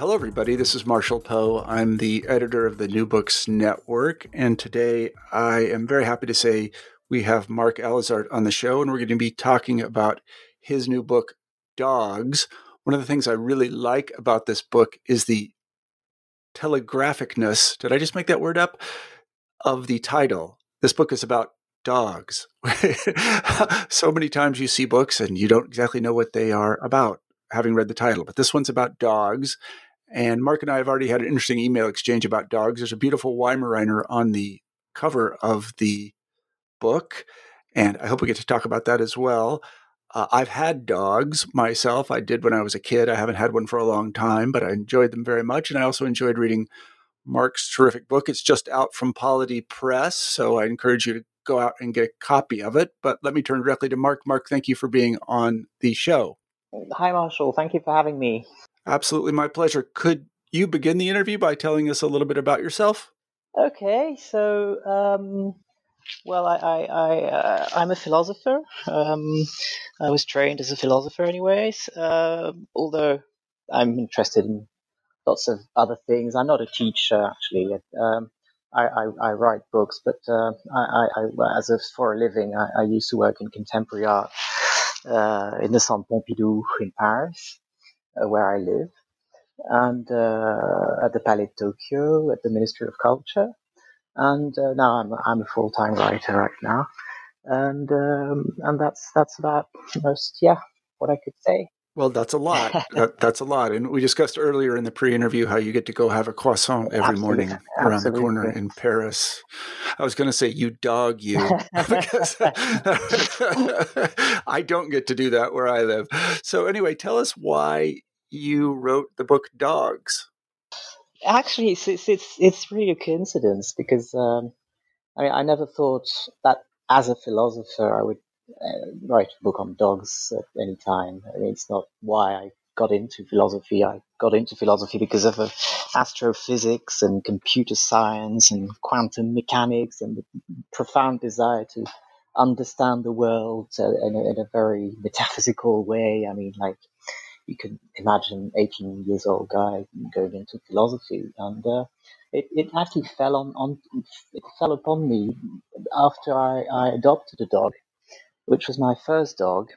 Hello, everybody. This is Marshall Poe. I'm the editor of the New Books Network. And today I am very happy to say we have Mark Alizart on the show, and we're going to be talking about his new book, Dogs. One of the things I really like about this book is the telegraphicness. Did I just make that word up? Of the title. This book is about dogs. so many times you see books and you don't exactly know what they are about having read the title, but this one's about dogs and Mark and I have already had an interesting email exchange about dogs. There's a beautiful Weimaraner on the cover of the book, and I hope we get to talk about that as well. Uh, I've had dogs myself. I did when I was a kid. I haven't had one for a long time, but I enjoyed them very much. And I also enjoyed reading Mark's terrific book. It's just out from Polity Press, so I encourage you to go out and get a copy of it. But let me turn directly to Mark. Mark, thank you for being on the show. Hi, Marshall. Thank you for having me. Absolutely, my pleasure. Could you begin the interview by telling us a little bit about yourself? Okay, so um, well, I, I, I uh, I'm a philosopher. Um, I was trained as a philosopher, anyways. Uh, although I'm interested in lots of other things. I'm not a teacher, actually. Um, I, I, I, write books, but uh, I, I, as a for a living, I, used to work in contemporary art uh, in the Centre Pompidou in Paris where I live, and uh, at the Palais de Tokyo, at the Ministry of Culture. And uh, now I'm, I'm a full time writer right now. And um, and that's that's about most yeah what I could say. Well, that's a lot. that, that's a lot. And we discussed earlier in the pre-interview how you get to go have a croissant every Absolutely. morning around Absolutely. the corner in Paris. I was going to say you dog you because I don't get to do that where I live. So anyway, tell us why you wrote the book Dogs. Actually, it's it's it's, it's really a coincidence because um, I mean I never thought that as a philosopher I would write a book on dogs at any time. I mean, it's not why I got into philosophy. I got into philosophy because of uh, astrophysics and computer science and quantum mechanics and the profound desire to understand the world uh, in, a, in, a, very metaphysical way. I mean, like you could imagine 18 years old guy going into philosophy and uh, it, it actually fell on, on it fell upon me after I, I adopted a dog which was my first dog.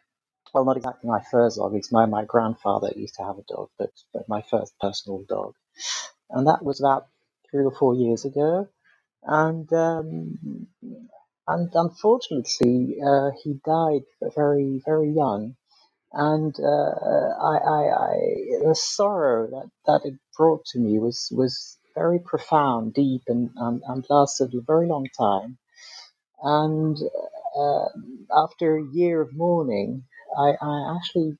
Well, not exactly my first dog. It's my, my grandfather used to have a dog, but, but my first personal dog. And that was about three or four years ago. And um, and unfortunately, uh, he died very, very young. And uh, I, I, I, the sorrow that, that it brought to me was, was very profound, deep, and, and, and lasted a very long time. And uh, after a year of mourning, I, I, actually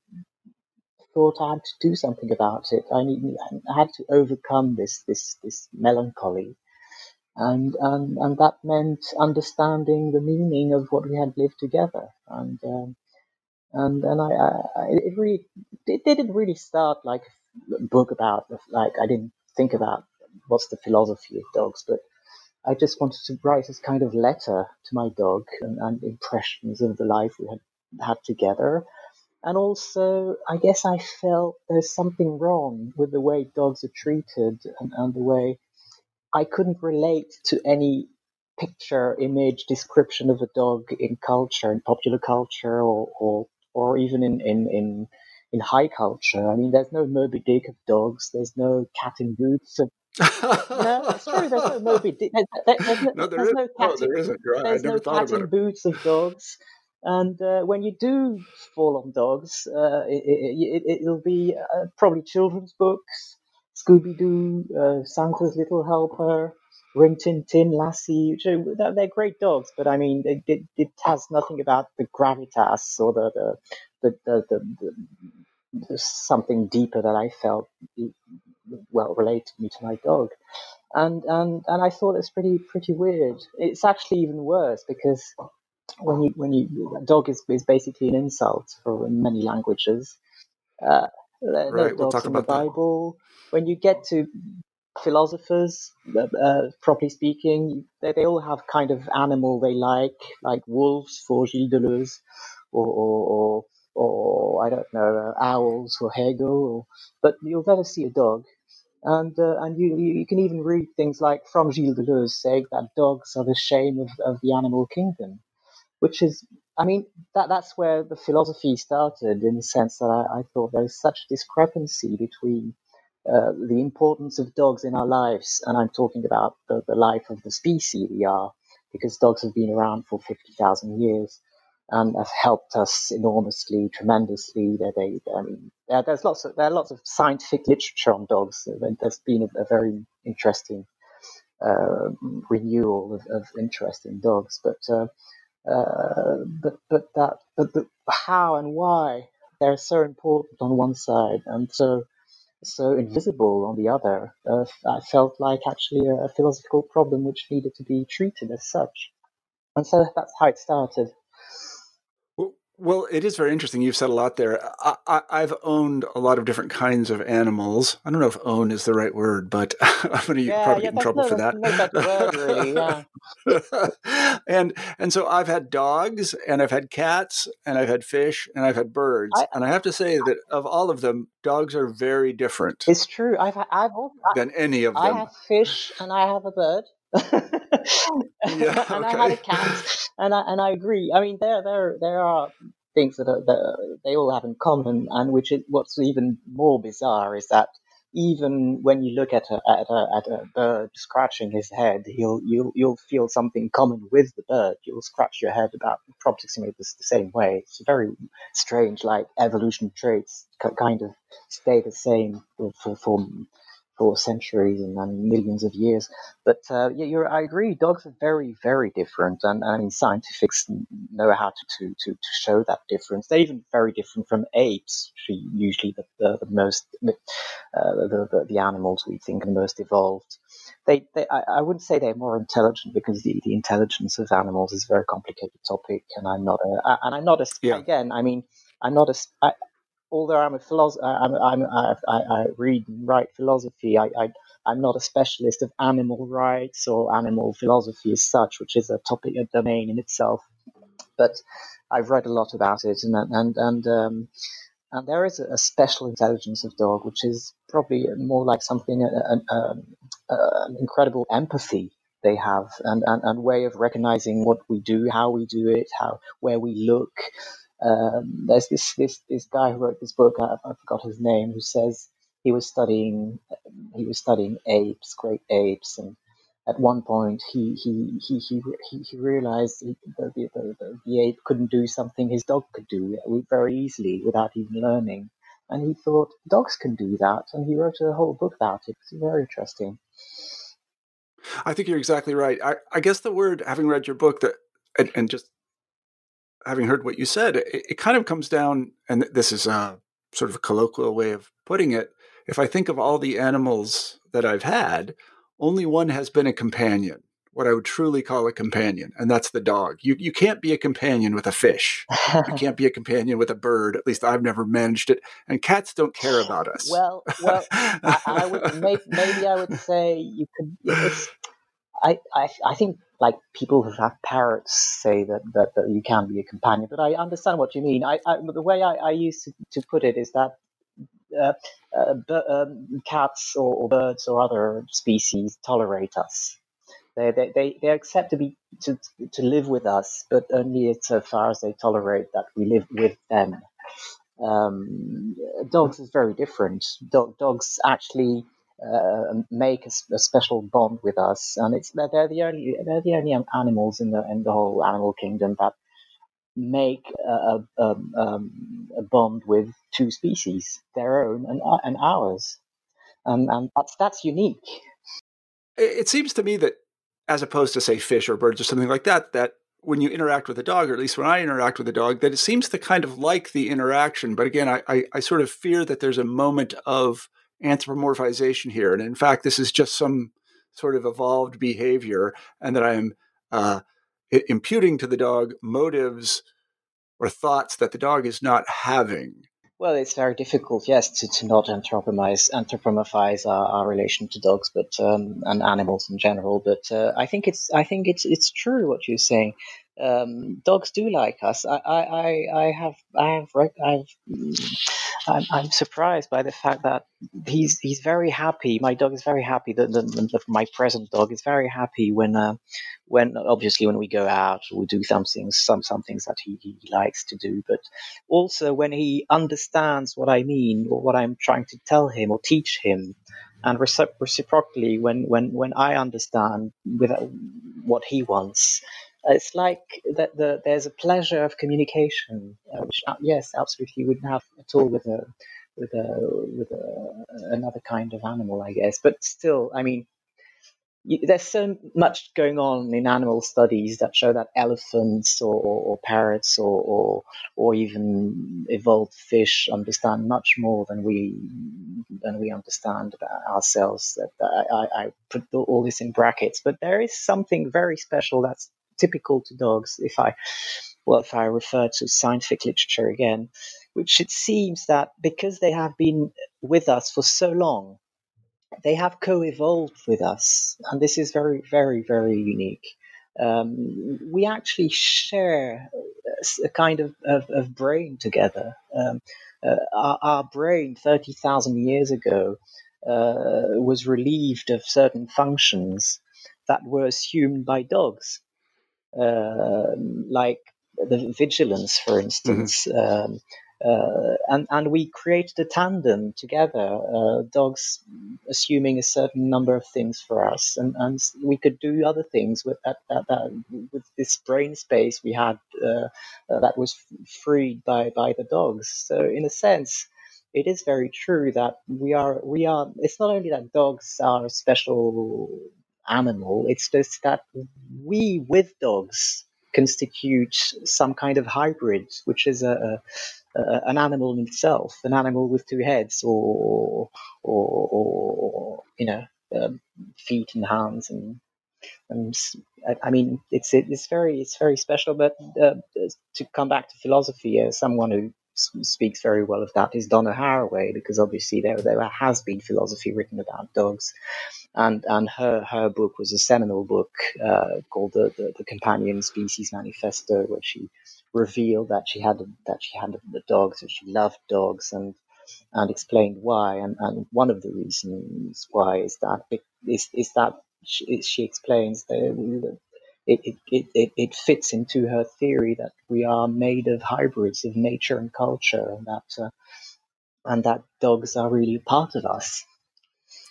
thought I had to do something about it. I, need, I had to overcome this this this melancholy, and and and that meant understanding the meaning of what we had lived together. And um, and and I, I, it really it didn't really start like a book about like I didn't think about what's the philosophy of dogs, but I just wanted to write this kind of letter to my dog and, and impressions of the life we had had together. And also, I guess I felt there's something wrong with the way dogs are treated and, and the way I couldn't relate to any picture, image, description of a dog in culture, in popular culture, or or, or even in, in, in in high culture. I mean, there's no Moby Dick of dogs. There's no cat in boots of no, it's true. There's no Moby Dick. There's, there's, no, no, there there's is, no cat. there isn't. There's no cat in boots of dogs. And uh, when you do fall on dogs, uh, it, will it, be uh, probably children's books, Scooby Doo, uh, Santa's Little Helper, Rin Tin Tin, Lassie. They're great dogs, but I mean, it, it, it, has nothing about the gravitas or the, the, the, the, the, the something deeper that I felt well related me to my dog, and and and I thought it's pretty pretty weird. It's actually even worse because when you when you dog is, is basically an insult for in many languages. Uh, right, we'll dogs in the Bible. That. When you get to philosophers, uh, properly speaking, they, they all have kind of animal they like, like wolves for Gilles Deleuze, or, or, or, or I don't know, uh, owls or Hegel, or, but you'll never see a dog. And, uh, and you, you can even read things like from Gilles Deleuze saying that dogs are the shame of, of the animal kingdom, which is, I mean, that, that's where the philosophy started in the sense that I, I thought there is such discrepancy between uh, the importance of dogs in our lives, and I'm talking about the, the life of the species we are, because dogs have been around for 50,000 years and have helped us enormously, tremendously. They, I mean, there's lots of there are lots of scientific literature on dogs. There's been a, a very interesting uh, renewal of, of, interest in dogs, but uh, uh, but but that but the how and why they're so important on one side and so so invisible on the other, uh, I felt like actually a, a, philosophical problem which needed to be treated as such. And so that's how it started. Well, it is very interesting. You've said a lot there. I, have owned a lot of different kinds of animals. I don't know if "own" is the right word, but I'm going to yeah, probably yeah, get in trouble no, for that. word, really, yeah. and and so I've had dogs, and I've had cats, and I've had fish, and I've had birds. I, and I have to say that of all of them, dogs are very different. It's true. I've I've than any of them. I have fish, and I have a bird. yeah, and okay. I had a cat, and I and I agree. I mean, there there there are things that, are, that they all have in common, and which is what's even more bizarre is that even when you look at a, at a, at a bird scratching his head, you'll you'll you'll feel something common with the bird. You'll scratch your head about approximately the, the same way. It's very strange, like evolution traits kind of stay the same for, for, for for centuries and, and millions of years. But uh, yeah, you're, I agree. Dogs are very, very different, and, and I mean, scientists know how to, to, to, to, show that difference. They're even very different from apes, usually the, the, the most uh, the, the, the animals we think are most evolved. They, they I, I, wouldn't say they're more intelligent because the, the intelligence of animals is a very complicated topic, and I'm not a and I'm not a yeah. again. I mean, I'm not a. I, although I'm a philosopher, I'm, I'm, I, I read and write philosophy. I, I, I'm not a specialist of animal rights or animal philosophy as such, which is a topic, a domain in itself. But I've read a lot about it, and and and um, and there is a special intelligence of dog, which is probably more like something an, an incredible empathy they have, and, and and way of recognizing what we do, how we do it, how where we look, um, there's this, this this guy who wrote this book. I, I forgot his name. Who says he was studying he was studying apes, great apes, and at one point he he he he, he, he realized he, the, the, the, the ape couldn't do something his dog could do very easily without even learning. And he thought dogs can do that, and he wrote a whole book about it. It's very interesting. I think you're exactly right. I, I guess the word, having read your book, that and, and just having heard what you said, it, it kind of comes down, and this is a sort of a colloquial way of putting it. If I think of all the animals that I've had, only one has been a companion, what I would truly call a companion, and that's the dog. You you can't be a companion with a fish. you can't be a companion with a bird. At least I've never managed it. And cats don't care about us. Well, well, I, I would maybe, maybe I would say you could. I, I I think like people who have parrots say that, that, that you can be a companion, but I understand what you mean. I, I the way I, I used to, to put it is that uh, uh, um, cats or, or, birds or other species tolerate us. They, they, they, they accept to be to, to live with us, but only so far as they tolerate that we live with them. Um, dogs is very different. Dog, dogs actually uh, make a, a, special bond with us, and it's they're, the only they're the only animals in the in the whole animal kingdom that make a, a, um, a bond with two species, their own and, and ours, um, and that's that's unique. It seems to me that, as opposed to say fish or birds or something like that, that when you interact with a dog, or at least when I interact with a dog, that it seems to kind of like the interaction. But again, I, I, I sort of fear that there's a moment of anthropomorphization here. And in fact, this is just some sort of evolved behavior, and that I am uh, imputing to the dog motives or thoughts that the dog is not having. Well, it's very difficult, yes, to, to not anthropomorphize, anthropomorphize our, our relation to dogs, but um, and animals in general. But uh, I think it's I think it's it's true what you're saying um, dogs do like us. I, I, I have, I have, I've, I'm, I'm, surprised by the fact that he's he's very happy. My dog is very happy. The my present dog is very happy when, uh, when obviously when we go out, we do some things, some some things that he, he likes to do, but also when he understands what I mean or what I'm trying to tell him or teach him and reciprocally when when when I understand with what he wants it's like that the, there's a pleasure of communication, uh, which yes, absolutely you wouldn't have at all with a with a with a, another kind of animal, I guess. But still, I mean, there's so much going on in animal studies that show that elephants or, or, or parrots or, or, or even evolved fish understand much more than we than we understand about ourselves. That I, I put all this in brackets, but there is something very special that's typical to dogs if I well if I refer to scientific literature again, which it seems that because they have been with us for so long, they have co-evolved with us, and this is very, very, very unique. Um, we actually share a kind of, of, of brain together. Um, uh, our, our, brain 30,000 years ago uh, was relieved of certain functions that were assumed by dogs. Um, like the vigilance, for instance. Mm-hmm. Um, uh, and and we created a tandem together, uh, dogs assuming a certain number of things for us, and, and we could do other things with that, that, that with this brain space we had uh, uh that was freed by by the dogs. So in a sense, it is very true that we are we are. It's not only that dogs are a special animal. It's just that we with dogs constitute some kind of hybrid, which is a, a, an animal in itself, an animal with two heads, or or, or you know, um, feet and hands, and and I, mean, it's it's very it's very special. But uh, to come back to philosophy, uh, someone who speaks very well of that is Donna Haraway, because obviously there there has been philosophy written about dogs, and and her her book was a seminal book uh, called the, the, the Companion Species Manifesto, where she revealed that she had that she had the dogs and she loved dogs and and explained why. And, and one of the reasons why is that is, is that she, she explains that it, it, it, it fits into her theory that we are made of hybrids of nature and culture, and that uh, and that dogs are really part of us.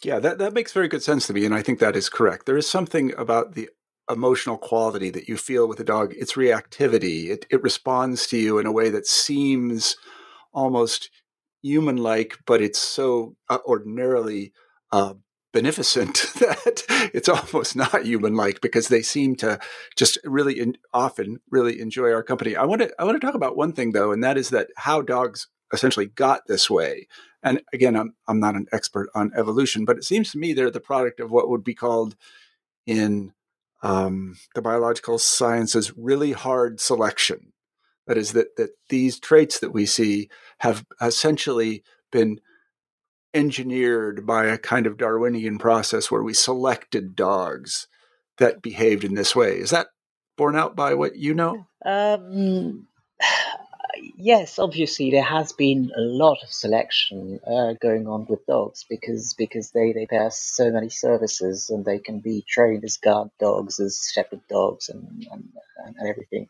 Yeah, that, that makes very good sense to me. And I think that is correct. There is something about the emotional quality that you feel with a dog, its reactivity. It, it responds to you in a way that seems almost human like, but it's so uh, ordinarily uh, beneficent that it's almost not human like because they seem to just really in, often really enjoy our company. I want to I want to talk about one thing though, and that is that how dogs essentially got this way. And again, I'm I'm not an expert on evolution, but it seems to me they're the product of what would be called in um, the biological sciences really hard selection. That is that that these traits that we see have essentially been engineered by a kind of Darwinian process where we selected dogs that behaved in this way. Is that borne out by what you know? Um, yes, obviously there has been a lot of selection uh, going on with dogs because because they, they bear so many services and they can be trained as guard dogs, as shepherd dogs, and and, and everything.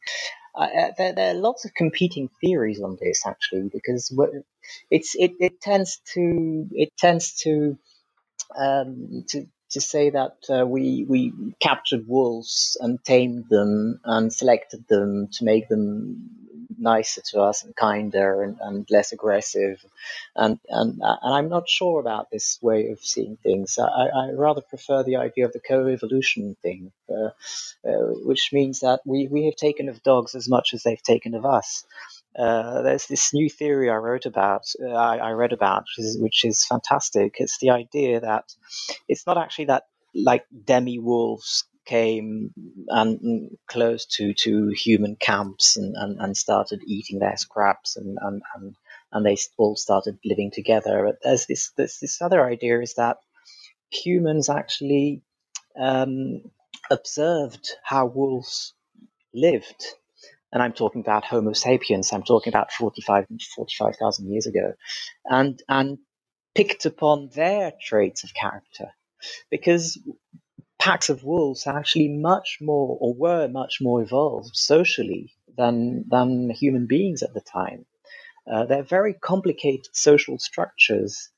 Uh, there, there, are lots of competing theories on this actually because it's it, it tends to it tends to um, to to say that uh, we we captured wolves and tamed them and selected them to make them nicer to us and kinder and, and less aggressive. And, and, and I'm not sure about this way of seeing things. I, I rather prefer the idea of the co evolution thing, uh, uh, which means that we, we have taken of dogs as much as they've taken of us. Uh, there's this new theory I wrote about, uh, I, I, read about, which is, which is fantastic. It's the idea that it's not actually that like demi wolves came and close to, to human camps and, and, and started eating their scraps and, and, and, and they all started living together. But there's this, this, this other idea is that humans actually um, observed how wolves lived. And I'm talking about Homo sapiens. I'm talking about 45, 45,000 years ago, and and picked upon their traits of character, because packs of wolves are actually much more, or were much more evolved socially than than human beings at the time. Uh, they're very complicated social structures.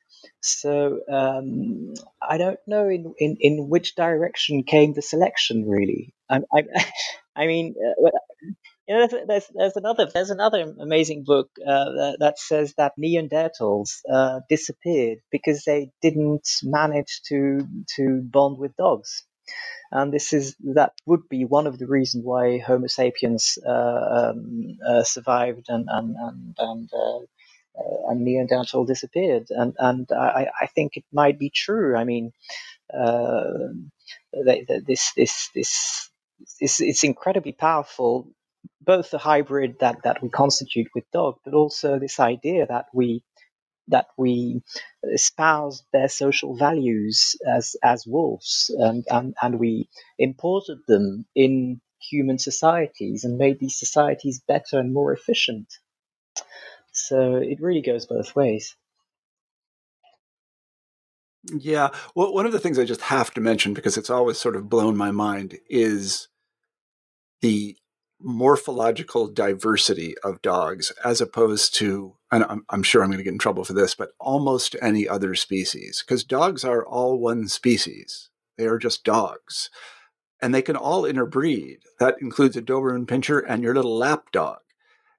So um, I don't know in, in, in which direction came the selection really. I, I, I mean, uh, you know, there's, there's, another there's another amazing book uh, that, that, says that Neanderthals uh, disappeared because they didn't manage to to bond with dogs and this is that would be one of the reasons why Homo sapiens uh, um, uh, survived and and and and, uh, uh and Neanderthal disappeared. And and I, I think it might be true. I mean, uh, they, they, this this this it's, it's incredibly powerful. Both the hybrid that, that we constitute with dog, but also this idea that we that we espoused their social values as as wolves, and, and, and we imported them in human societies and made these societies better and more efficient. So it really goes both ways. Yeah. Well, one of the things I just have to mention because it's always sort of blown my mind is the morphological diversity of dogs as opposed to and I'm, I'm sure i'm going to get in trouble for this but almost any other species because dogs are all one species they are just dogs and they can all interbreed that includes a doberman pinscher and your little lap dog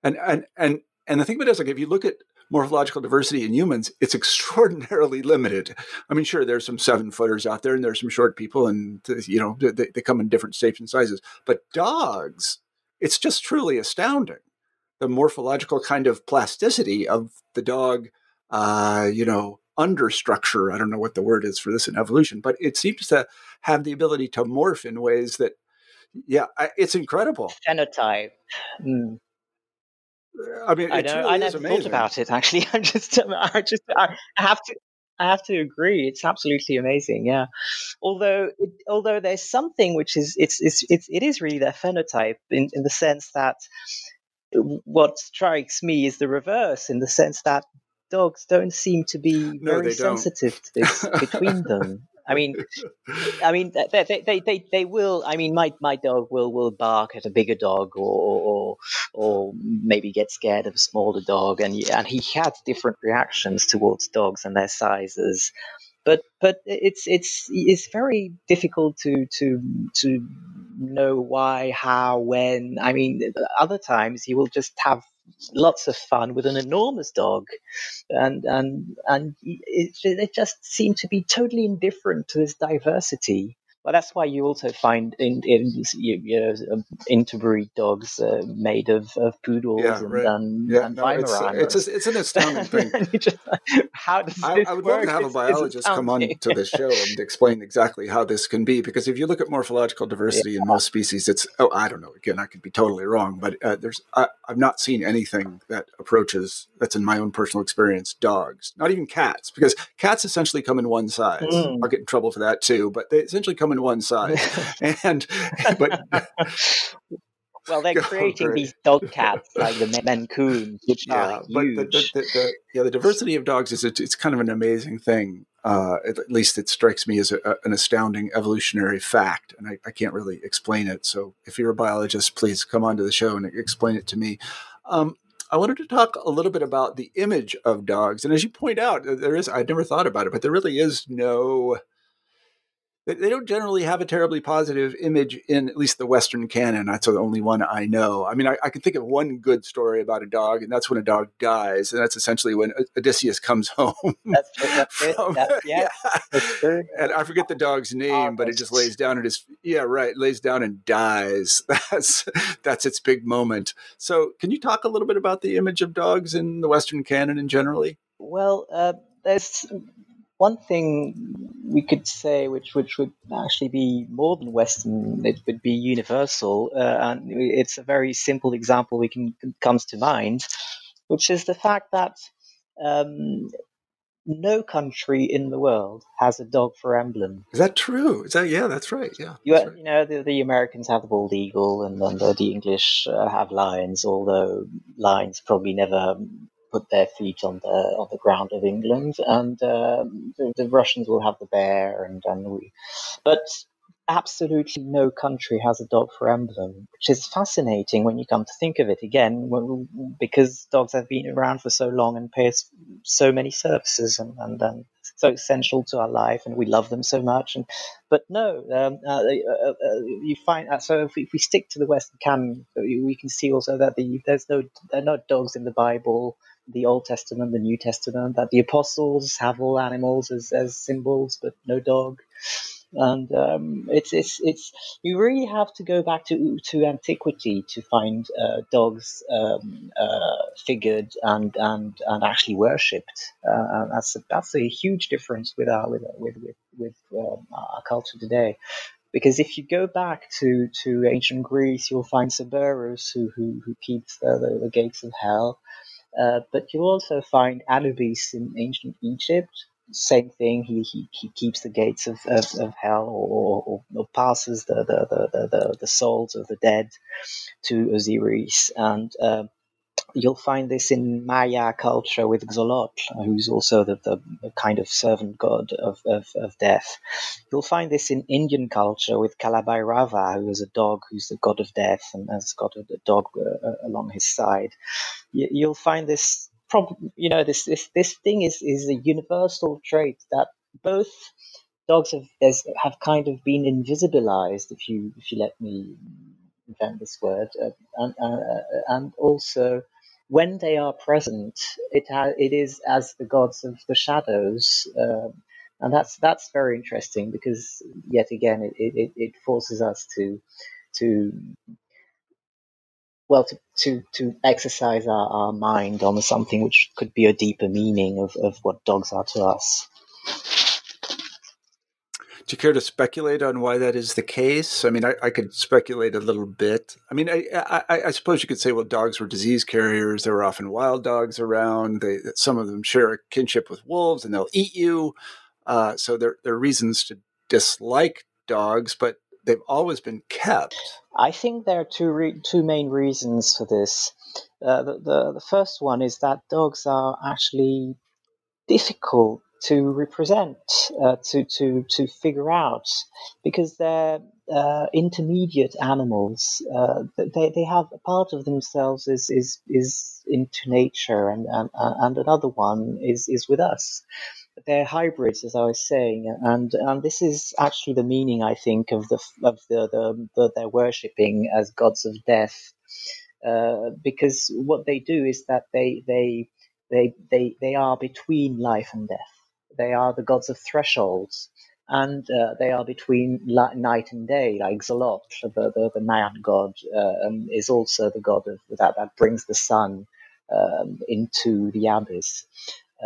and and and and the thing about it is like if you look at morphological diversity in humans, it's extraordinarily limited. I mean, sure, there's some seven footers out there and there's some short people and, you know, they, they come in different shapes and sizes. But dogs it's just truly astounding the morphological kind of plasticity of the dog, uh, you know, understructure. I don't know what the word is for this in evolution, but it seems to have the ability to morph in ways that, yeah, it's incredible. Phenotype. Mm. I mean, I, know, really I never thought about it. Actually, I'm just, I just, I have to, I have to agree. It's absolutely amazing. Yeah. Although, it, although there's something which is it's it's, it's it is really their phenotype in, in the sense that what strikes me is the reverse in the sense that dogs don't seem to be no, very sensitive to this between them. I mean, I mean, they, they, they, they will. I mean, my, my dog will, will bark at a bigger dog, or, or or maybe get scared of a smaller dog, and and he has different reactions towards dogs and their sizes. But but it's it's it's very difficult to to to know why, how, when. I mean, other times he will just have lots of fun with an enormous dog, and and and it, it just seemed to be totally indifferent to this diversity. Well, that's why you also find in, in you know, um, interbreed dogs uh, made of, of poodles yeah, and, right. and, yeah, and no, it's, uh, it's, a, it's, an astounding thing. just, how does I, I would work? love to have a biologist come on to this show and explain exactly how this can be. Because if you look at morphological diversity yeah. in most species, it's oh, I don't know. Again, I could be totally wrong, but uh, there's I, I've not seen anything that approaches that's in my own personal experience dogs, not even cats, because cats essentially come in one size. Mm. I'll get in trouble for that too, but they essentially come in one size. and but well, they're creating these dog cats like the Maine Coons, which yeah, are but huge. The, the, the, yeah, the diversity of dogs is it's kind of an amazing thing. Uh, at least it strikes me as a, an astounding evolutionary fact, and I, I, can't really explain it. So, if you're a biologist, please come onto the show and explain it to me. Um, I wanted to talk a little bit about the image of dogs, and as you point out, there is—I never thought about it, but there really is no they don't generally have a terribly positive image in at least the Western canon. That's the only one I know. I mean, I, I, can think of one good story about a dog, and that's when a dog dies, and that's essentially when Odysseus comes home. That's, that's from, That's, yeah, yeah. And I forget the dog's name, but it just lays down and his yeah, right, lays down and dies. That's that's its big moment. So, can you talk a little bit about the image of dogs in the Western canon and generally? Well, uh, there's one thing we could say, which which would actually be more than Western, it would be universal, uh, and it's a very simple example we can comes to mind, which is the fact that um, no country in the world has a dog for emblem. Is that true? Is that yeah? That's right. Yeah. You, right. you know the, the Americans have the bald eagle, and then the, the English uh, have lions. Although lions probably never put their feet on the on the ground of England, and um, the, the, Russians will have the bear, and and we, but absolutely no country has a dog for emblem, which is fascinating when you come to think of it. Again, because dogs have been around for so long and pay so many services, and and, and so essential to our life, and we love them so much. And but no, um, uh, uh, uh, you find uh, so if we, if we, stick to the Western canon, we can see also that the, there's no there are no dogs in the Bible the Old Testament, the New Testament, that the apostles have all animals as, as symbols, but no dog. And um, it's it's it's you really have to go back to to antiquity to find uh, dogs um, uh, figured and and and actually worshipped. Uh, that's a, that's a huge difference with our with with with, with um, our culture today because if you go back to, to ancient Greece, you'll find Cerberus who, who, who keeps the, the, the, gates of hell. Uh, but you also find Anubis in ancient Egypt. Same thing. He, he, he keeps the gates of, of, of hell or, or, or passes the, the, the, the, the souls of the dead to Osiris. And uh, You'll find this in Maya culture with Xolotl, who's also the, the, kind of servant god of, of, of, death. You'll find this in Indian culture with Kalabhairava, who is a dog who's the god of death and has got a, a dog uh, uh along his side. You, you'll find this problem, you know, this, this, this thing is, is a universal trait that both dogs have, have kind of been invisibilized, if you, if you let me invent this word, uh, and, uh, and also when they are present, it ha- it is as the gods of the shadows, um, and that's that's very interesting because yet again it, it, it forces us to to well to, to, to exercise our, our mind on something which could be a deeper meaning of, of what dogs are to us. Do you care to speculate on why that is the case? I mean, I, I could speculate a little bit. I mean, I, I, I, suppose you could say, well, dogs were disease carriers. There were often wild dogs around. They, some of them share a kinship with wolves, and they'll eat you. Uh, so there, there are reasons to dislike dogs, but they've always been kept. I think there are two re- two main reasons for this. Uh, the, the the first one is that dogs are actually difficult to represent, uh, to, to, to figure out, because they're uh, intermediate animals. Uh, they, they have a part of themselves is, is, is into nature, and, and, and another one is, is with us. They're hybrids, as I was saying, and, and this is actually the meaning, I think, of the of the, the, the they're worshipping as gods of death, uh, because what they do is that they they they they, they are between life and death they are the gods of thresholds, and uh, they are between night and day, like Xolotl, the, the, the Mayan god, uh, um, is also the god of that, that brings the sun um, into the abyss.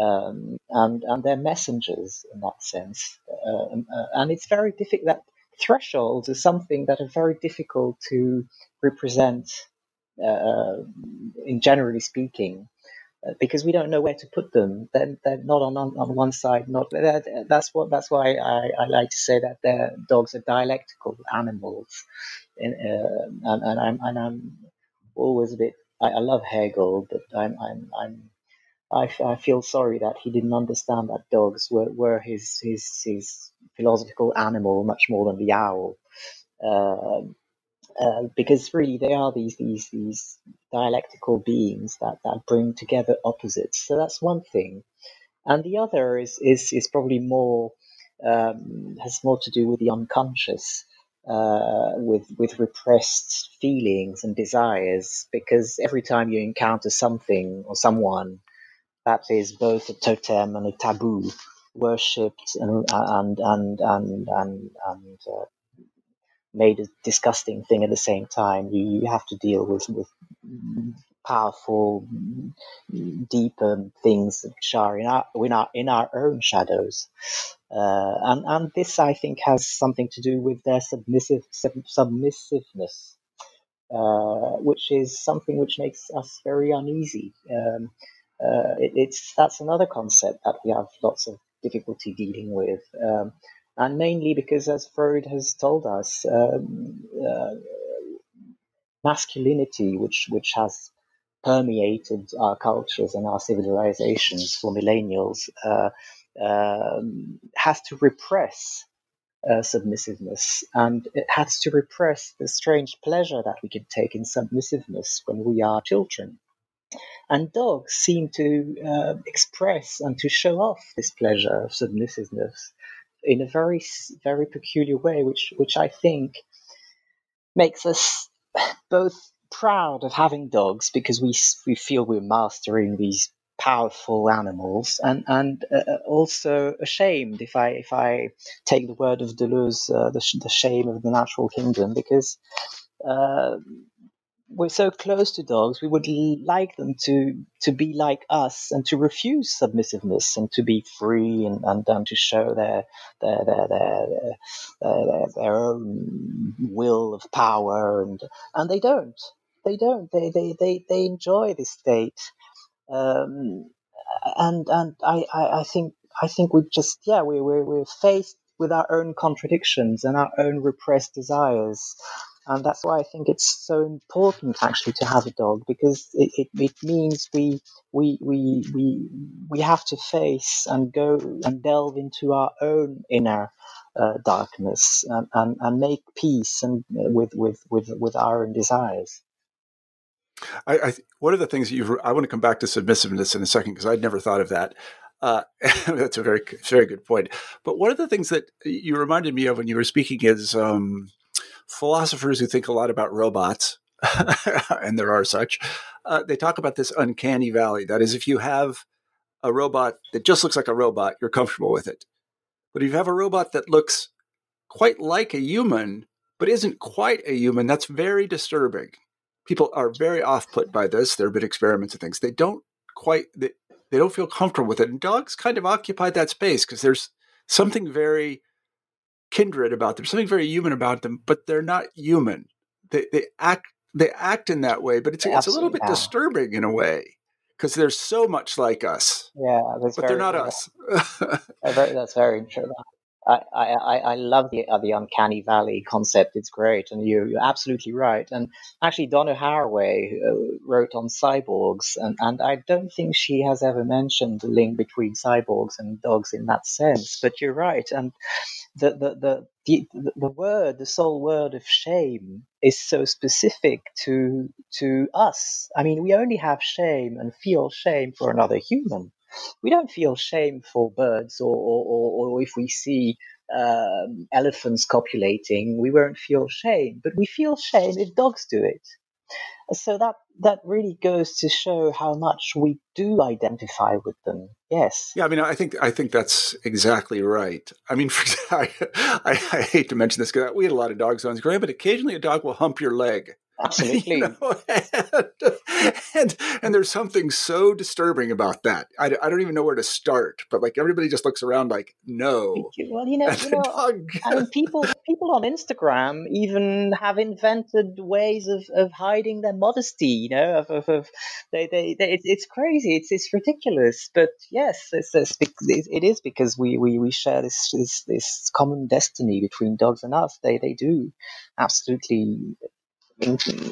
Um, and, and they're messengers in that sense. Um, uh, and it's very difficult that thresholds is something that are very difficult to represent uh, in generally speaking because we don't know where to put them. They're, they're not on, on, on one side. Not that's what that's why I, I like to say that their dogs are dialectical animals, and uh, and, and, I'm and I'm always a bit. I, I love Hegel, but I'm I'm I'm. I, I feel sorry that he didn't understand that dogs were, were his, his his philosophical animal much more than the owl. Uh, uh, because really they are these these these dialectical beings that that bring together opposites. So that's one thing, and the other is is is probably more um, has more to do with the unconscious, uh, with with repressed feelings and desires. Because every time you encounter something or someone that is both a totem and a taboo, worshipped and and and and and, and uh, made a disgusting thing at the same time. You, you have to deal with with powerful, deeper things which are in our in our in our own shadows. Uh, and and this I think has something to do with their submissive sub- submissiveness, uh, which is something which makes us very uneasy. Um, uh, it, it's that's another concept that we have lots of difficulty dealing with. Um, and mainly because, as Freud has told us, um, uh, masculinity, which which has permeated our cultures and our civilizations for millennials, uh, um, has to repress uh, submissiveness, and it has to repress the strange pleasure that we can take in submissiveness when we are children. And dogs seem to uh, express and to show off this pleasure of submissiveness in a very, very peculiar way, which, which I think makes us both proud of having dogs because we we feel we're mastering these powerful animals, and and uh, also ashamed if I if I take the word of Deleuze, uh, the, the shame of the natural kingdom, because uh, we're so close to dogs, we would like them to to be like us and to refuse submissiveness and to be free and, and, and to show their their their, their their, their own will of power and and they don't. They don't. They they they, they enjoy this state. Um, and and I, I, I think I think we just yeah we we we're faced with our own contradictions and our own repressed desires and that's why I think it's so important actually to have a dog because it, it, it means we, we we we we have to face and go and delve into our own inner uh, darkness and, and, and make peace and uh, with, with, with, with our own desires. I, I one of the things that you've I want to come back to submissiveness in a second because I'd never thought of that. Uh, that's a very very good point. But one of the things that you reminded me of when you were speaking is um, philosophers who think a lot about robots, and there are such, uh, they talk about this uncanny valley. That is, if you have a robot that just looks like a robot, you're comfortable with it. But if you have a robot that looks quite like a human, but isn't quite a human, that's very disturbing. People are very off put by this. There have been experiments and things. They don't quite, they, they don't feel comfortable with it. And dogs kind of occupy that space because there's something very kindred about them, something very human about them, but they're not human. They they act they act in that way, but it's it's a little bit disturbing in a way because they're so much like us. Yeah, but they're not us. that's very true. I, I, I love the uh, the uncanny valley concept. It's great, and you, you're absolutely right. And actually, Donna Haraway uh, wrote on cyborgs, and, and I don't think she has ever mentioned the link between cyborgs and dogs in that sense. But you're right, and the the, the the, the word, the sole word of shame, is so specific to to us. I mean, we only have shame and feel shame for another human we don't feel shame for birds or, or, or, if we see um, elephants copulating, we won't feel shame, but we feel shame if dogs do it. So that that really goes to show how much we do identify with them. Yes. Yeah, I mean, I think I think that's exactly right. I mean, for, I, I, I hate to mention this because we had a lot of dogs on Graham, but occasionally a dog will hump your leg. Absolutely. You know? and, and, and there's something so disturbing about that. I, I don't even know where to start, but like everybody just looks around like, no. Well, you know, you know I mean, people people on Instagram even have invented ways of, of hiding their modesty. You know, of, of, of they, they, they it's, it's crazy. It's it's ridiculous. But yes, it's, it's, it is because we, we, we share this, this this common destiny between dogs and us. They they do absolutely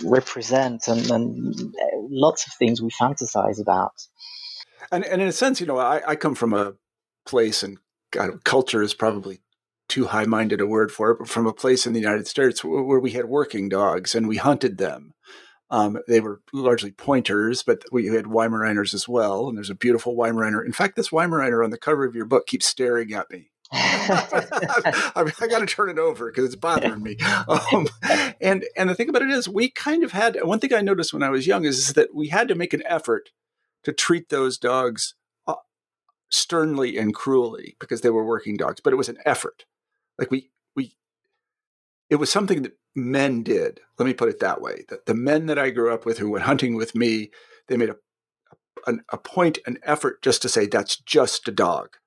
represent and, and lots of things we fantasize about. And, and in a sense, you know, I, I come from a place, and culture is probably too high minded a word for it, but from a place in the United States where we had working dogs and we hunted them. Um, they were largely pointers, but we had Weimaraners as well. And there's a beautiful Weimaraner. In fact, this Weimaraner on the cover of your book keeps staring at me I, I got to turn it over because it's bothering me. Um, and and the thing about it is, we kind of had one thing I noticed when I was young is, is that we had to make an effort to treat those dogs uh, sternly and cruelly because they were working dogs, but it was an effort. Like we we, it was something that men did. Let me put it that way. That the men that I grew up with who went hunting with me, they made a a, a point, an effort just to say that's just a dog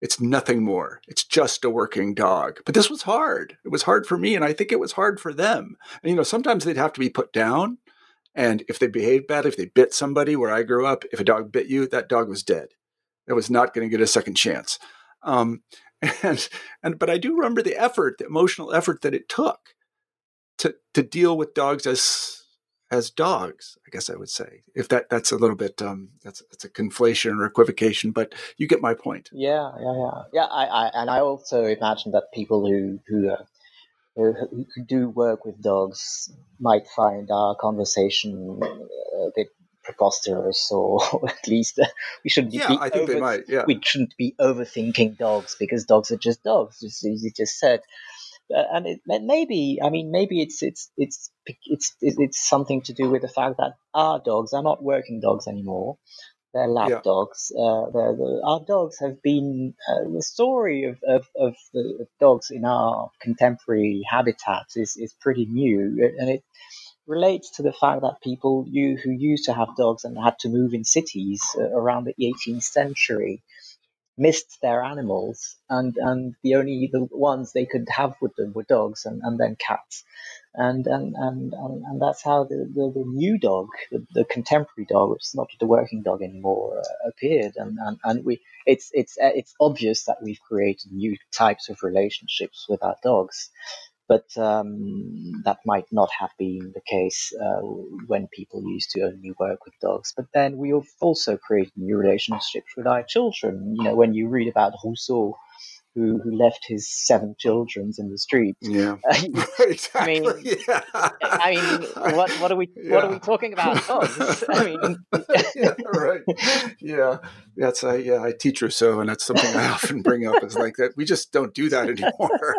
it's nothing more. It's just a working dog. But this was hard. It was hard for me, and I think it was hard for them. And, you know, sometimes they'd have to be put down. And if they behaved bad, if they bit somebody where I grew up, if a dog bit you, that dog was dead. It was not going to get a second chance. Um, and and but I do remember the effort, the emotional effort that it took to to deal with dogs as as dogs. I guess I would say if that that's a little bit um, that's that's a conflation or equivocation, but you get my point. Yeah, yeah, yeah, yeah. I, I and I also imagine that people who who, uh, who, do work with dogs might find our conversation a bit preposterous, or at least uh, we shouldn't. Yeah, I think over, they might. Yeah, we shouldn't be overthinking dogs because dogs are just dogs, as you just said. Uh, and it, maybe I mean maybe it's it's it's it's it's something to do with the fact that our dogs are not working dogs anymore. They're lab yeah. dogs. Uh, they're, they're, our dogs have been uh, the story of, of, of the dogs in our contemporary habitats is, is pretty new, and it relates to the fact that people you, who used to have dogs and had to move in cities uh, around the 18th century missed their animals, and and the only the ones they could have with them were dogs and, and then cats, and and and and, and that's how the, the, the new dog, the, the, contemporary dog, which is not the working dog anymore, uh, appeared, and, and and we it's it's uh, it's obvious that we've created new types of relationships with our dogs, but um, that might not have been the case uh, when people used to only work with dogs. But then we have also created new relationships with our children. You know, when you read about Rousseau who, who left his seven children in the street. Yeah, exactly. I mean, yeah. I mean, what what are we yeah. what are we talking about? Dogs. I mean, yeah, right. Yeah, that's I yeah I teach Rousseau, and that's something I often bring up. Is like that we just don't do that anymore.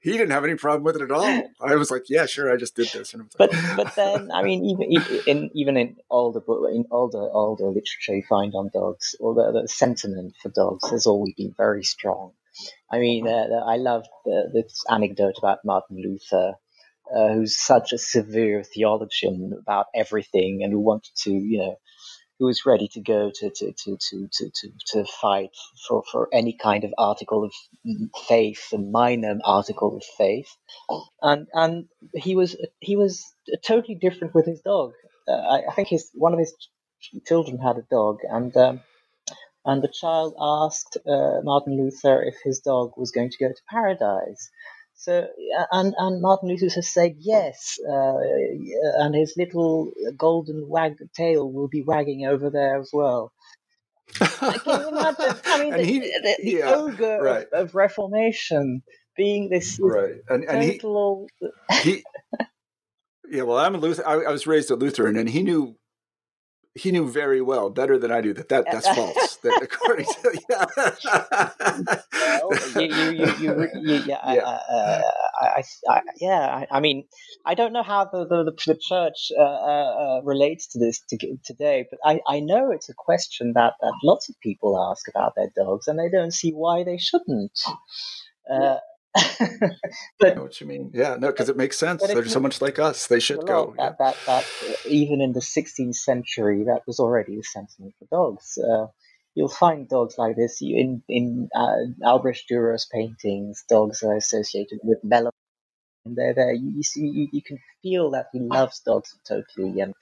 he didn't have any problem with it at all. I was like, yeah, sure, I just did this. but but then I mean, even in even in all the in all the all the literature you find on dogs, all the, the sentiment for dogs has always been very strong I mean, uh, I love this anecdote about Martin Luther, uh, who's such a severe theologian about everything and who wanted to, you know, who was ready to go to, to, to, to, to, to, to fight for, for any kind of article of faith, a minor article of faith. And, and he was, he was totally different with his dog. Uh, I, I, think his, one of his children had a dog and, um, and the child asked uh, Martin Luther if his dog was going to go to paradise. So, and, and Martin Luther has said yes, uh, and his little golden wag tail will be wagging over there as well. Can you imagine? I mean, the, he, the, the yeah, ogre right. of, of, Reformation being this, this right, and, and total... he, he, yeah. Well, I'm a Luther. I, I was raised a Lutheran, and he knew he knew very well, better than I do, that, that that's false. that according to yeah, well, you, you, you, you, yeah, yeah. Uh, I, I, yeah. I, I, mean, I don't know how the the, the church uh, uh, relates to this to, today, but I, I know it's a question that, that lots of people ask about their dogs, and they don't see why they shouldn't. Uh, but, I know what you mean. Yeah, no, because it makes sense. They're so much like us. They should go. That, yeah. that, that, even in the 16th century, that was already the sentiment for dogs. Uh, you'll find dogs like this in in uh, Albrecht Dürer's paintings. Dogs are associated with melancholy. They're there. You, you see, you, you, can feel that he loves dogs totally, and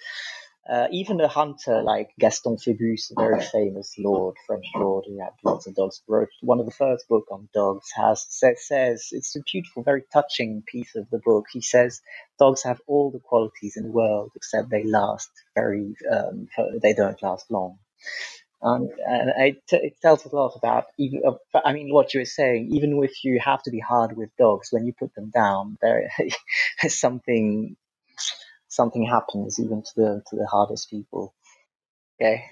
uh, even a hunter like Gaston Phébus, a very famous lord, French lord who had lots of dogs, wrote one of the first book on dogs. Has says, says it's a beautiful, very touching piece of the book. He says dogs have all the qualities in the world except they last very, um, they don't last long. Um, and it, it, tells a lot about even. I mean, what you were saying. Even if you have to be hard with dogs, when you put them down, there is something something happens even to the to the hardest people. Okay.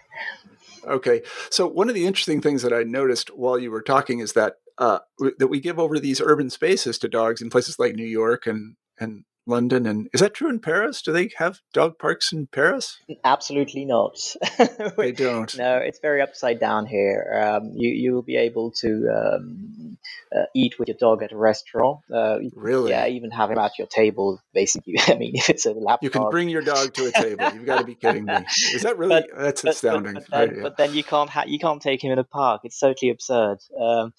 Okay. So one of the interesting things that I noticed while you were talking is that uh, that we give over these urban spaces to dogs in places like New York and and London. And is that true in Paris? Do they have dog parks in Paris? Absolutely not. they don't. No, it's very upside down here. Um, you you will be able to um, uh, eat with your dog at a restaurant. Uh, really? Yeah, even have him at your table. Basically, I mean, if it's a lap, you can bring your dog to a table. You've got to be kidding me. Is that really? But, that's but, astounding. But, then, right, yeah. but, then, you can't ha- you can't take him in a park. It's totally absurd. Um,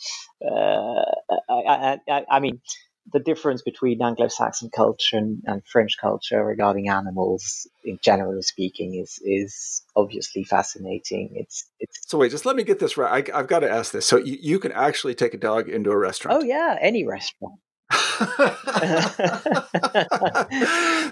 uh, I, I, I mean the difference between Anglo-Saxon culture and, and, French culture regarding animals, in generally speaking, is is obviously fascinating. It's it's. So wait, just let me get this right. I, have got to ask this. So you, you can actually take a dog into a restaurant? Oh yeah, any restaurant.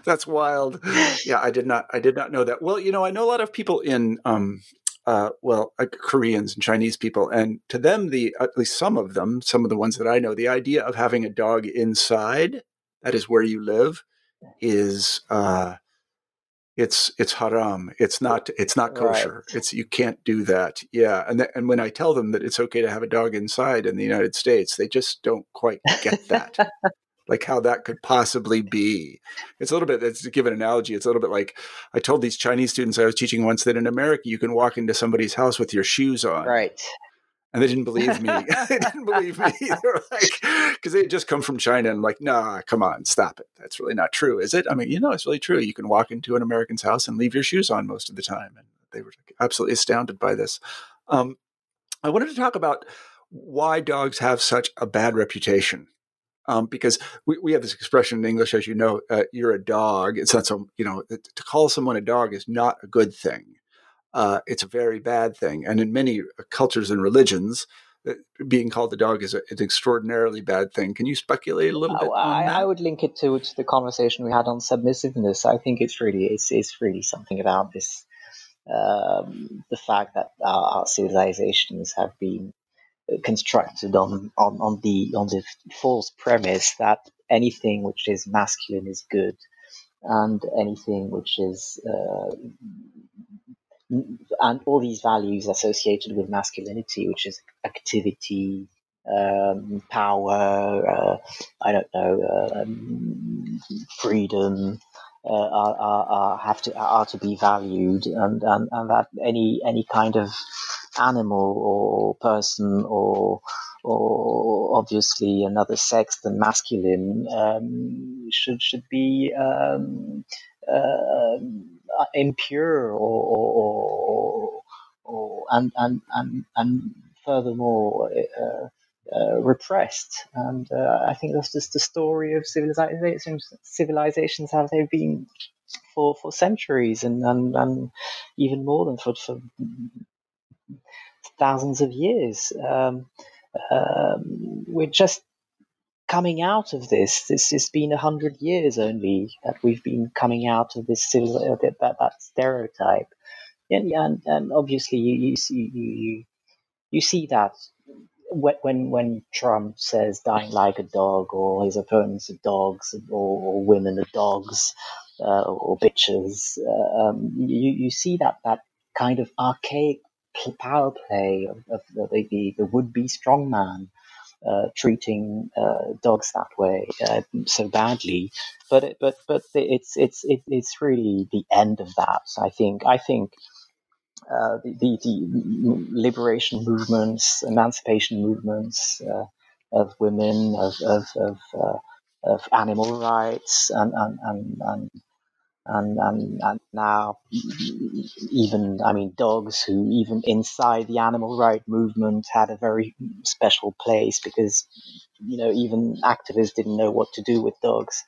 That's wild. Yeah, I did not. I did not know that. Well, you know, I know a lot of people in um, uh, well, uh, Koreans and Chinese people, and to them, the at least some of them, some of the ones that I know, the idea of having a dog inside, that is where you live, is uh, it's it's haram. It's not it's not kosher. Right. It's you can't do that. Yeah, and th- and when I tell them that it's okay to have a dog inside in the United States, they just don't quite get that. Like how that could possibly be. It's a little bit, to give an analogy, it's a little bit like I told these Chinese students I was teaching once that in America, you can walk into somebody's house with your shoes on. Right. And they didn't believe me. they didn't believe me. They're like, because they had just come from China and like, nah, come on, stop it. That's really not true, is it? I mean, you know, it's really true. You can walk into an American's house and leave your shoes on most of the time. And they were absolutely astounded by this. Um, I wanted to talk about why dogs have such a bad reputation um, because we, we have this expression in English, as you know, uh, you're a dog. It's not so, you know, to call someone a dog is not a good thing. Uh, it's a very bad thing. And in many uh, cultures and religions, uh, being called a dog is a, an extraordinarily bad thing. Can you speculate a little bit? I, I, would link it to, to the conversation we had on submissiveness. I think it's really it's, it's really something about this um, the fact that our, our, civilizations have been constructed on, on, on the on the false premise that anything which is masculine is good, and anything which is uh, and all these values associated with masculinity, which is activity, um, power, uh, I don't know, um, freedom, uh, are, are, are, have to are to be valued, and, and, and that any any kind of animal or person or or obviously another sex than masculine um, should should be um, uh, impure or, or, or, and, and and and furthermore uh, uh, repressed. And uh, I think that's just the story of civilizations. Civilizations have they been for, for centuries and, and, and even more than for, for thousands of years. Um, um, we're just coming out of this. This has been a hundred years only that we've been coming out of this that, that, that stereotype. And, and, and obviously you, you see you, you see that when when Trump says dying like a dog, or his opponents are dogs, or, or women are dogs, uh, or bitches, uh, um, you you see that that kind of archaic power play of, of the, the, the would be strongman. Uh, treating uh, dogs that way uh, so badly, but it, but but it's it's it, it's really the end of that. I think I think uh, the, the, the, liberation movements, emancipation movements uh, of women, of of of, uh, of animal rights, and and and and, and, and, and now even I mean dogs who even inside the animal right movement had a very special place because you know even activists didn't know what to do with dogs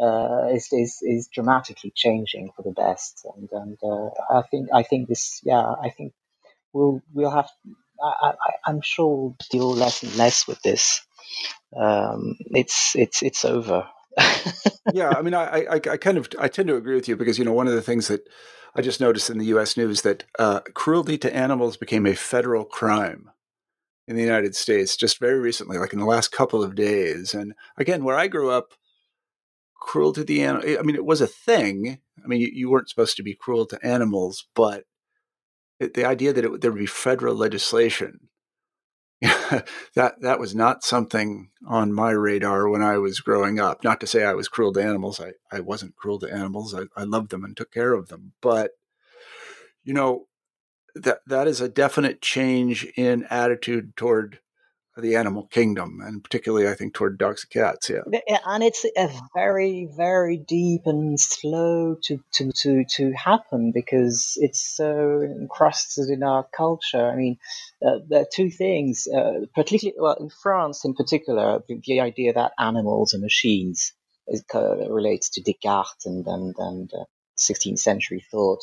uh, is, is is dramatically changing for the best, and and uh, I think I think this yeah I think we'll we'll have I, I am sure we'll deal less and less with this. Um, it's it's it's over. yeah, I mean, I, I, I kind of I tend to agree with you because you know one of the things that I just noticed in the U.S. news that uh, cruelty to animals became a federal crime in the United States just very recently, like in the last couple of days. And again, where I grew up, cruel to the animal. I mean, it was a thing. I mean, you, you, weren't supposed to be cruel to animals, but the idea that it, there would be federal legislation that that was not something on my radar when I was growing up. Not to say I was cruel to animals. I, I wasn't cruel to animals. I, I loved them and took care of them. But you know, that that is a definite change in attitude toward the animal kingdom, and particularly, I think, toward dogs and cats. Yeah, and it's a very, very deep and slow to to to, to happen because it's so encrusted in our culture. I mean, uh, there are two things, uh, particularly well in France, in particular, the, the idea that animals are machines is, uh, relates to Descartes and and and. 16th uh, century thought,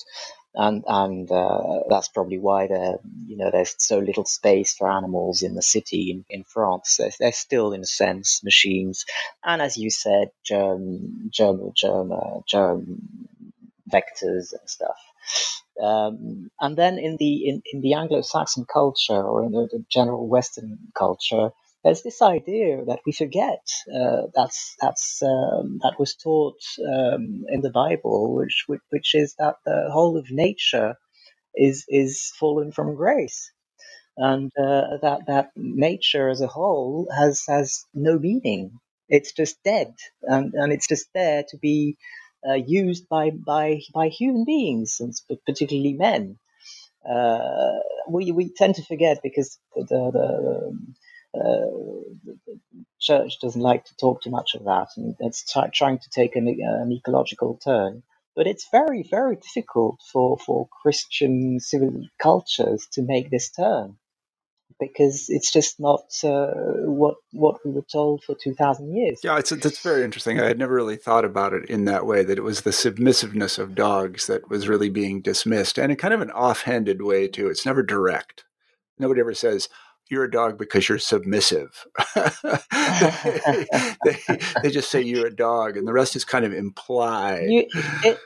and and uh, that's probably why there you know there's so little space for animals in the city in, in France. They're, they're still in a sense machines, and as you said, germ germ germ uh, germ vectors and stuff. Um, and then in the in, in the Anglo-Saxon culture or in the, the general Western culture, there's this idea that we forget uh, that's that's um, that was taught um, in the Bible, which, which which is that the whole of nature is is fallen from grace, and uh, that that nature as a whole has has no meaning. It's just dead, and and it's just there to be uh, used by by by human beings, and particularly men. Uh, we we tend to forget because the, the the church doesn't like to talk too much of that, and it's t- trying to take an, an, ecological turn. But it's very, very difficult for, for Christian civil cultures to make this turn because it's just not uh, what what we were told for two thousand years. Yeah, it's it's very interesting. I had never really thought about it in that way. That it was the submissiveness of dogs that was really being dismissed, and in kind of an offhanded way too. It's never direct. Nobody ever says, you're a dog because you're submissive. they, they, they, just say you're a dog, and the rest is kind of implied. You, it,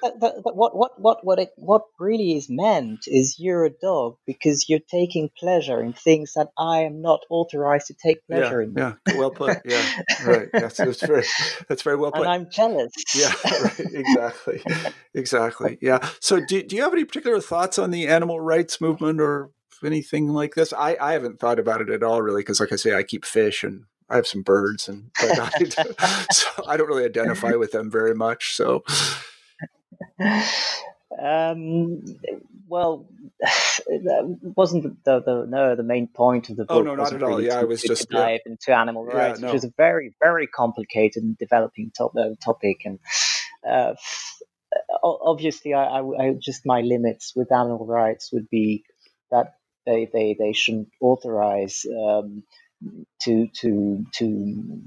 what what what what it, what really is meant is you're a dog because you're taking pleasure in things that I am not authorized to take pleasure yeah, in. Yeah, well put. Yeah, right. That's, that's very that's very well put. And I'm jealous. Yeah, right, exactly, exactly. Yeah. So, do do you have any particular thoughts on the animal rights movement or anything like this? I, I haven't thought about it at all, really, because like I say, I keep fish and I have some birds, and I, so I don't really identify with them very much. So, um, well, that wasn't the, the no the main point of the oh, book. Oh no, not at all. Yeah, to, I was just to dive yeah. into animal rights, yeah, no. which is a very very complicated and developing top, uh, topic, and uh, obviously, I, I, I, just my limits with animal rights would be that they they, they shouldn't authorize um, to to to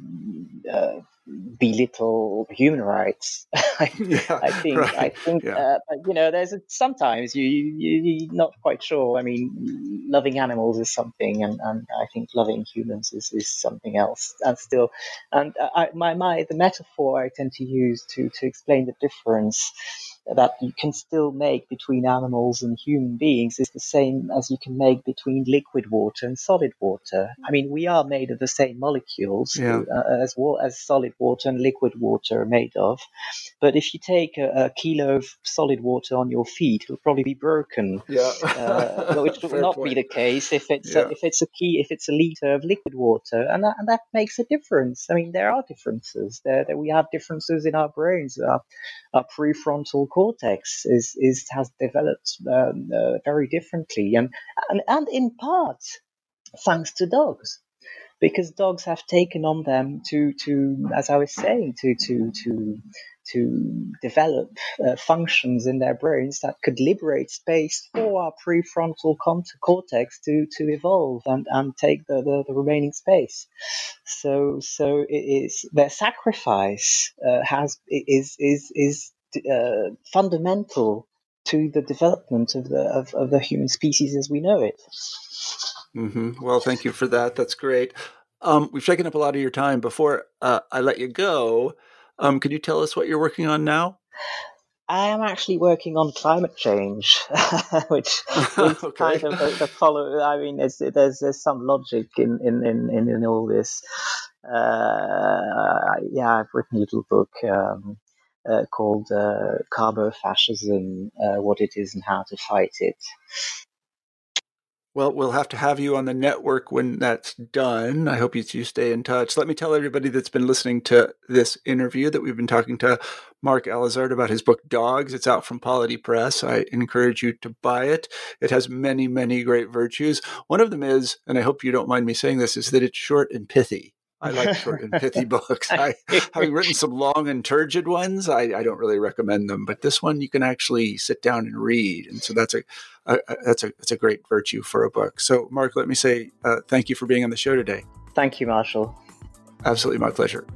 uh, belittle human rights. I, yeah, I, think right. I think yeah. uh, you know there's a, sometimes you, you you're not quite sure. I mean, loving animals is something, and, and I think loving humans is, is something else. And still, and I, my my the metaphor I tend to use to to explain the difference that you can still make between animals and human beings is the same as you can make between liquid water and solid water. I mean, we are made of the same molecules yeah. uh, as as solid water and liquid water are made of. But if you take a, a kilo of solid water on your feet, it'll probably be broken. Yeah. uh, which will not point. be the case if it's yeah. a, if it's a key if it's a liter of liquid water, and that, and that makes a difference. I mean, there are differences. There, there we have differences in our brains. Our, our prefrontal cortex is, is has developed um, uh, very differently, and, and and in part thanks to dogs because dogs have taken on them to, to as I was saying, to to to to develop uh, functions in their brains that could liberate space for our prefrontal cortex to, to evolve and, and take the, the, the remaining space. So so it is their sacrifice uh, has is is is uh, fundamental to the development of the of, of the human species as we know it. Mm-hmm. Well, thank you for that. That's great. Um, we've taken up a lot of your time. Before uh, I let you go, um, can you tell us what you're working on now? I am actually working on climate change, which is okay. kind of the, the, follow. I mean, there's, there's there's some logic in in in, in all this. Uh, yeah, I've written a little book um, uh, called uh, Carbo Fascism: uh, What It Is and How to Fight It. Well, we'll have to have you on the network when that's done. I hope you stay in touch. Let me tell everybody that's been listening to this interview that we've been talking to Mark Alizart about his book Dogs. It's out from Polity Press. I encourage you to buy it. It has many, many great virtues. One of them is, and I hope you don't mind me saying this, is that it's short and pithy. I like short and pithy books. I, having written some long and turgid ones, I, I, don't really recommend them. But this one you can actually sit down and read, and so that's a, a, a that's a that's a great virtue for a book. So, Mark, let me say uh, thank you for being on the show today. Thank you, Marshall. Absolutely, my pleasure.